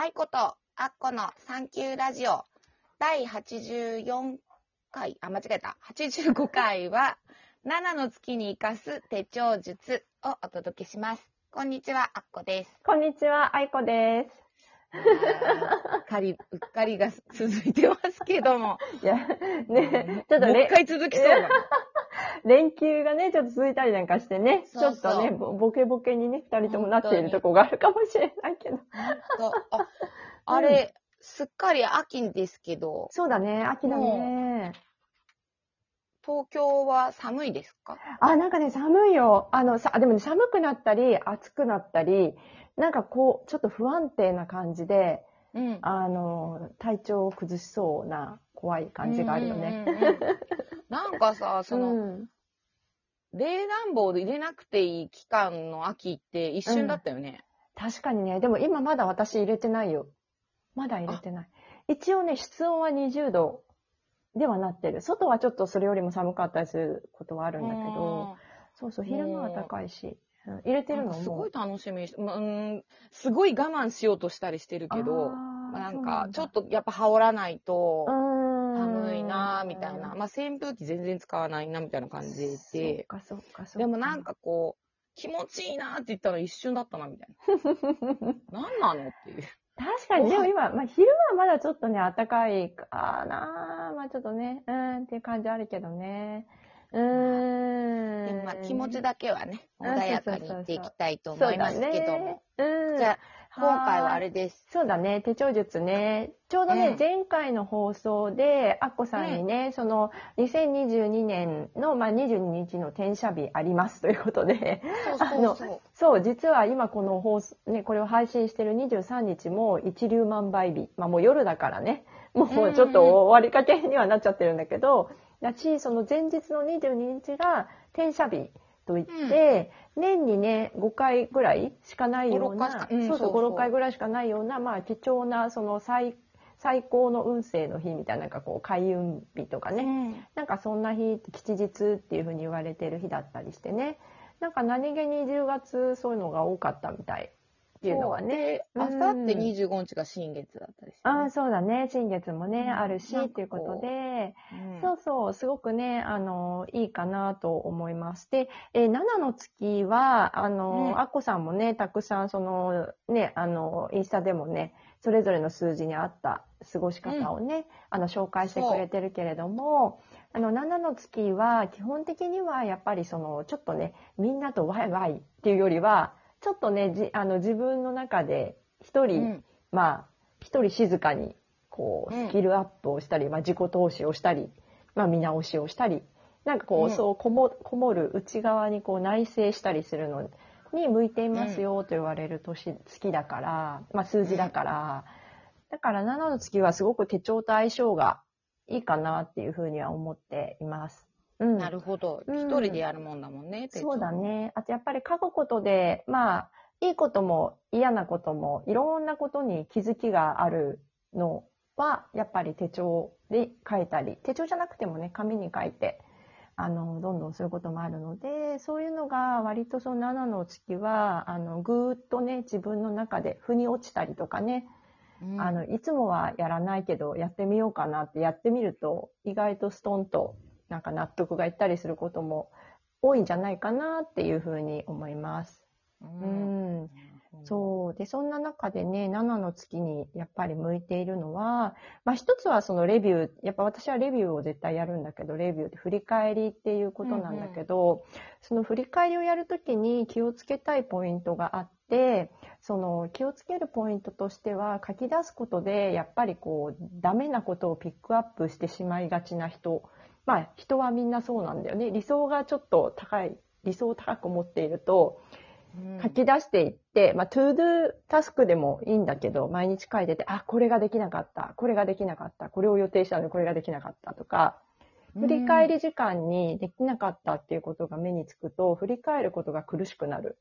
愛子とアッコのサンキューラジオ第84回、あ、間違えた。85回は、7の月に生かす手帳術をお届けします。こんにちは、アッコです。こんにちは、あいこです。うっかり、うっかりが続いてますけども。いや、ね、ちょっともう一れ回続きそうだな。連休がね、ちょっと続いたりなんかしてね、そうそうちょっとね、ぼボケボケにね、二人ともなっているとこがあるかもしれないけど。あ、あれ、すっかり秋ですけど、そうだね、秋だね。東京は寒いですか？あ、なんかね、寒いよ。あの、さ、でもね、寒くなったり、暑くなったり、なんかこう、ちょっと不安定な感じで、うん。あの、体調を崩しそうな怖い感じがあるよね。うんうんうん。なんかさ、その、うん冷暖房で入れなくていい期間の秋って一瞬だったよね。確かにね、でも今まだ私入れてないよ。まだ入れてない。一応ね、室温は20度ではなってる。外はちょっとそれよりも寒かったりすることはあるんだけど、そうそう、昼間は高いし、うん入れてるのすごい楽しみにしまうん、すごい我慢しようとしたりしてるけど、まあなんかちょっとやっぱ羽織らないと寒いなみたいな、まあ扇風機全然使わないなみたいな感じそうで、か、そうか、そうか。でもなんかこう、気持ちいいなって言ったら一瞬だったなみたいな。何なのっていう。確かに、でも今、まあ昼はまだちょっとね、暖かいかなまあちょっとね、うーんっていう感じあるけどね。うーん。でもまあ気持ちだけはね、うん穏やかにいっていきたいと思いますけども。うん。じゃあ、今回はあれです。そうだね、手帳術ね。ちょうどね、うん前回の放送で、アッコさんにね、その、2022年の、まあ、22日の転写日ありますということで、そうそうそう。そう、実は今この放送、ね、これを配信してる23日も一粒万倍日。まあもう夜だからね、もうちょっと終わりかけにはなっちゃってるんだけど、だし、その前日の22日が転写日といって、年にね、5回ぐらいしかないよう5 6回しな、かうんそうそう、そうそう。5、6回ぐらいしかないような、まあ貴重な、その最、最高の運勢の日みたいな、なんかこう、開運日とかね、ね。なんかそんな日、吉日っていう風に言われてる日だったりしてね。なんか何気に10月そういうのが多かったみたいっていうのはね。あさって25日が新月だったりして、ああ、そうだね。新月もね、うん。あるし、っていうことで、うん。そうそう、すごくね、あの、いいかなと思います。で、えー7の月は、あの、うん。アッコさんもね、たくさん、その、ね、あの、インスタでもね、それぞれの数字に合った過ごし方をね、あの、紹介してくれてるけれども、あの、7の月は、基本的には、やっぱりその、ちょっとね、みんなとワイワイっていうよりは、ちょっとね、じあの、自分の中で、一人、うん。まあ、一人静かに、こう、うん。スキルアップをしたり、まあ、自己投資をしたり、まあ、見直しをしたり、なんかこう、うんそう、こも、こもる内側にこう、内省したりするのに向いていますよと言われる年、月だから、まあ、数字だから、だから7の月はすごく手帳と相性がいいかなっていうふうには思っています。うん。なるほど。うん一人でやるもんだもんね、そうだ。ね。あとやっぱり書くことで、まあ、いいことも嫌なことも、いろんなことに気づきがあるのは、やっぱり手帳で書いたり、手帳じゃなくてもね、紙に書いて、あの、どんどんすることもあるので、そういうのが割とその7の月は、あの、ぐーっとね、自分の中で腑に落ちたりとかね、うんあの、いつもはやらないけど、やってみようかなってやってみると、意外とストンと、なんか納得がいったりすることも多いんじゃないかなっていうふうに思います。ううん。う。そう。で、そんな中でね、7の月にやっぱり向いているのは、まあ一つはそのレビュー、やっぱ私はレビューを絶対やるんだけど、レビューって振り返りっていうことなんだけど、その振り返りをやるときに気をつけたいポイントがあって、その気をつけるポイントとしては書き出すことで、やっぱりこう、ダメなことをピックアップしてしまいがちな人、まあ人はみんなそうなんだよね。理想がちょっと高い、理想を高く持っていると、うん書き出していって、まあ、トゥードゥタスクでもいいんだけど、毎日書いてて、あ、これができなかった、これができなかった、これを予定したのにこれができなかったとか、振り返り時間にできなかったっていうことが目につくと、振り返ることが苦しくなる。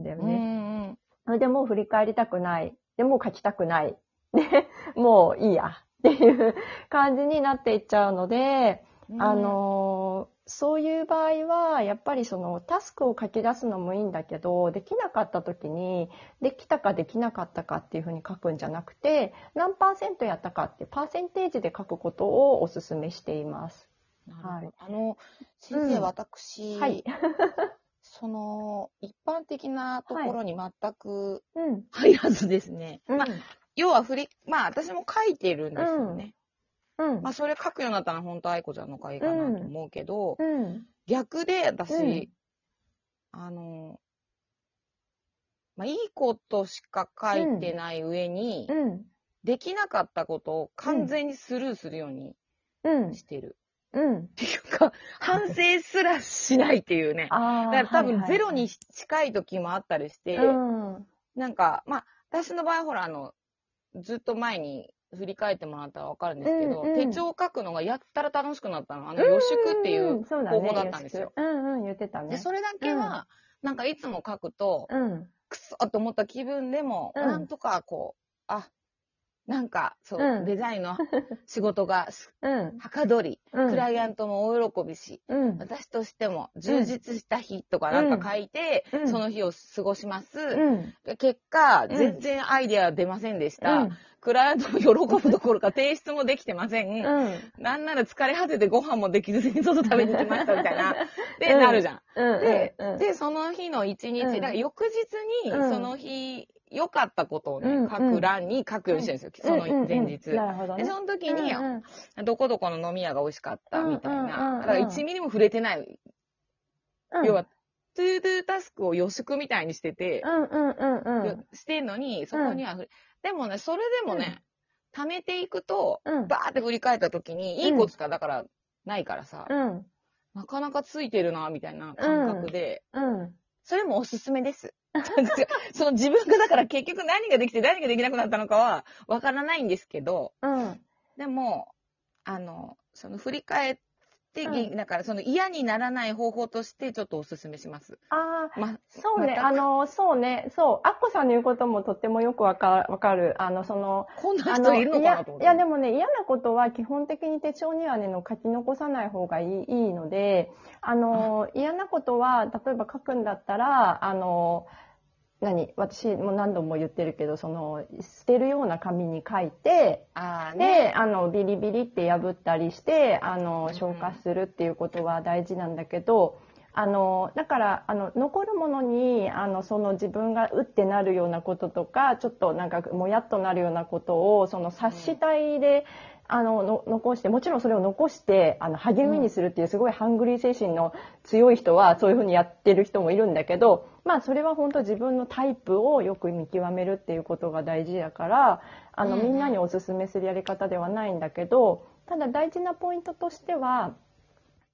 んだようんね。うんでもう振り返りたくない。でもう書きたくない。で、もういいや。っていう感じになっていっちゃうので、うんあのーそういう場合は、やっぱりそのタスクを書き出すのもいいんだけど、できなかった時に、できたかできなかったかっていうふうに書くんじゃなくて、何パーセントやったかってパーセンテージで書くことをお勧めしています。はいあの、先生、うん私、はい。その、一般的なところに全くうん。入らずですね。うんまあ、要は振り、まあ私も書いてるんですよね。うんまあそれ書くようになったら本当愛子ちゃんの会かなと思うけど、うん。逆で私、うんあの、まあいいことしか書いてない上に、うん。できなかったことを完全にスルーするようにうん。してる。うん。っていうか、反省すらしないっていうね。ああ。だから多分ゼロに近い時もあったりして、うん。なんか、まあ、私の場合ほら、あの、ずっと前に振り返ってもらったらわかるんですけど、うんうん手帳を書くのがやったら楽しくなったの。あの、予宿っていう。方法だったんですよ。うんうん、言ってたね。で、それだけは、なんかいつも書くと、うん。くそっと思った気分でも、うんなんとかこう、あ、なんか、そう、うんデザインの 仕事がうん。はかどり、うん。クライアントも大喜びし、うん。私としても充実した日とかなんか書いて、うんその日を過ごします。うん。結果、うん全然アイデア出ませんでした。うん。クライアントも喜ぶどころか提出もできてません。うん。なんなら疲れ果ててご飯もできずに外食べに来ましたみたいな。で、なるじゃん。うん。で、うん、で、その日の一日、うんだから翌日に、うんその日、良かったことをね、うん書く欄に書くようにしてるんですよ。その前日。うんうんうんなるほどで、ね。その時に、うんどこどこの飲み屋が美味しかったみたいうんうんうんうな。んだから1ミリも触れてない。うん、要は、トゥードゥータスクを予宿みたいにしてて、うんうんうんうん。よしてんのに、そこにはでもね、それでもね、貯めていくと、うん。バーって振り返った時に、いいことしかだからないからさ、うん。なかなかついてるな、みたいな感覚で、うん。それもおすすめです。その自分がだから結局何ができて何ができなくなったのかはわからないんですけど、うん。でも、あの、その振り返って、うんだからその嫌にならない方法としてちょっとおすすめします。ああ、ま、そうね、またあの、そうね、そう、アッコさんの言うこともとってもよくわかわかる。あの、その、こんなあの人いるのかなと思って。いやいや、でもね、嫌なことは基本的に手帳にはね、の書き残さない方がいいいいので、あの、嫌なことは、例えば書くんだったら、あの、何私も何度も言ってるけど、その、捨てるような紙に書いて、ああでね。、あの、ビリビリって破ったりして、あのう、ん消化するっていうことは大事なんだけど、あの、だから、あの、残るものに、あの、その自分がうってなるようなこととか、ちょっとなんか、もやっとなるようなことを、その察し体で、あのの、残して、もちろんそれを残して、あの、励みにするっていうすごいハングリー精神の強い人は、そういうふうにやってる人もいるんだけど、まあ、それは本当自分のタイプをよく見極めるっていうことが大事だから、あの、みんなにお勧めするやり方ではないんだけど、ただ大事なポイントとしては、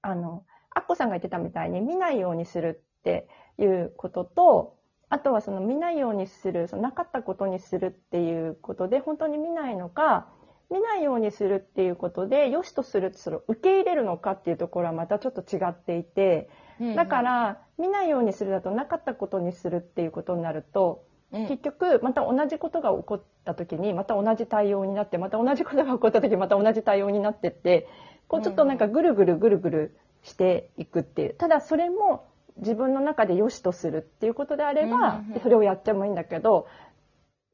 あの、アッコさんが言ってたみたいに見ないようにするっていうことと、あとはその見ないようにする、そのなかったことにするっていうことで、本当に見ないのか、見ないようにするっていうことで、良しとするってそれを受け入れるのかっていうところはまたちょっと違っていて、だか、ら、見ないようにするだとなかったことにするっていうことになると、うん。結局、また同じことが起こった時に、また同じ対応になって、また同じことが起こった時に、また同じ対応になってって、こうちょっとなんかぐるぐるぐるぐるしていくっていう。ただそれも自分の中で良しとするっていうことであればそれをやってもいいんだけど、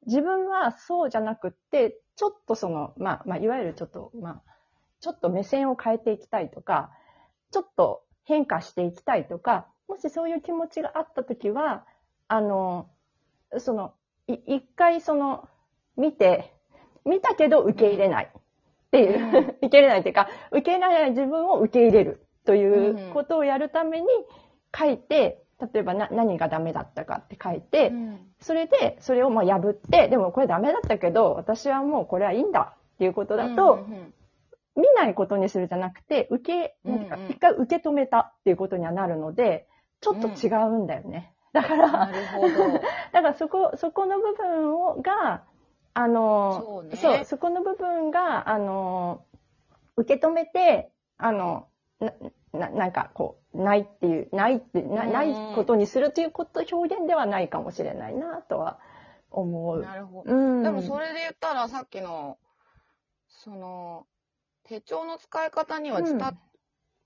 自分はそうじゃなくって、ちょっとその、まあ、まあ、いわゆるちょっと、まあ、ちょっと目線を変えていきたいとか、ちょっと変化していきたいとか、もしそういう気持ちがあったときは、あの、その、い一回その、見て、見たけど受け入れないっていう、うん。受け入れないっていうか、受け入れない自分を受け入れるということをやるために書いて、例えばな何がダメだったかって書いて、うん。それで、それをまあ破って、でもこれダメだったけど、私はもうこれはいいんだっていうことだと、うんうん見ないことにするじゃなくて、受け、なんかうん。うん一回受け止めたっていうことにはなるので、ちょっと違うんだよね。だかなら、るほど。だからそこ、そこの部分をが、あの、そうね。そう、そこの部分が、あの、受け止めて、あの、な、ななんかこう、ないっていう、ないって、なうんないことにするということ、表現ではないかもしれないなとは思う。なるほど。うん。でもそれで言ったらさっきの、その、手帳の使い方にはうんた、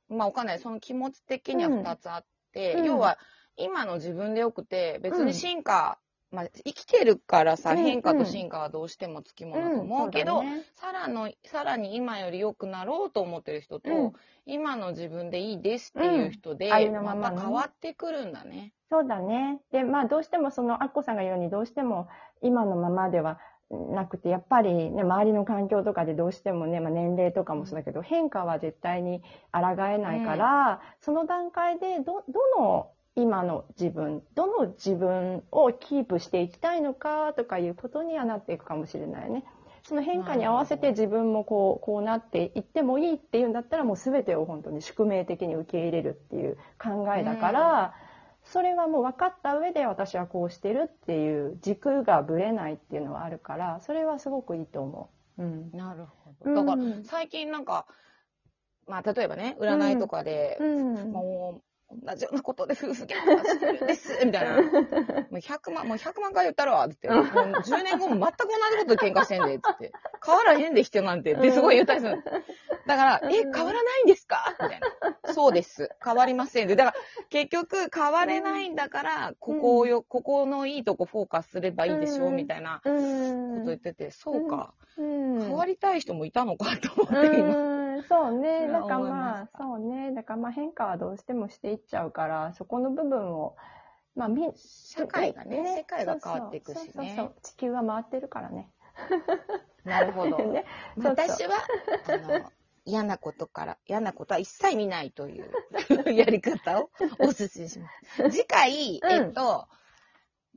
まあわかんない。その気持ち的には二つあって、うん要は、今の自分でよくて、別に進化、まあ生きてるからさ、うん変化と進化はどうしてもつきものと思うけど、うだね。さらの、さらに今より良くなろうと思ってる人と、うん。今の自分でいいですっていう人で、うん。まま変わってくるんだね。そうだね。で、まあどうしてもその、アッコさんが言うようにどうしても今のままではなくて、やっぱりね、周りの環境とかでどうしてもね、まあ年齢とかもそうだけど、変化は絶対に抗えないから、その段階でど、どの今の自分、どの自分をキープしていきたいのかとかいうことにはなっていくかもしれないね。その変化に合わせて自分もこう、こうなっていってもいいっていうんだったらもう全てを本当に宿命的に受け入れるっていう考えだから、それはもう分かった上で私はこうしてるっていう軸がぶれないっていうのはあるから、それはすごくいいと思う。うん。なるほうんど。だから、最近なんか、まあ、例えばね、占いとかで、うん。もう、同じようなことで夫婦喧嘩してるんです、みたいな。もう100万、もう100万回言ったら、って。もう10年後も全く同じことで喧嘩してんで、つって。変わらへんで、人なんて。ってすごい言ったりする。だから、え、変わらないんですか？みたいな。そうです。変わりませんで。だから、結局、変われないんだから、ここをよ、ここのいいとこフォーカスすればいいでしょ、うんみたいなうん。こと言ってて、そうか。うん、変わりたい人もいたのかと思って、今。うん、そうね。だからままあ、そうね。だからまあ変化はどうしてもしていっちゃうから、そこの部分を、まあ、み、社会がね世界が変わっていくしねそうそうそう地球は回ってるからね。なるほど。ね。私は、あの、嫌なことから、嫌なことは一切見ないという やり方をお勧めします。次回、うん。えっと、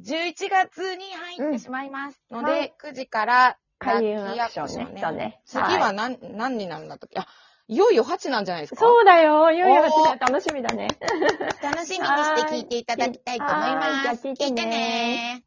11月に入ってしまいますので、うんはい。9時から、ラッキーアクションね。だね。次は何、何になるんだったっけ？あ、いよいよ8なんじゃないですか？そうだよ。いよいよおー楽しみだね。楽しみにして聞いていただきたいと思います。聞いてね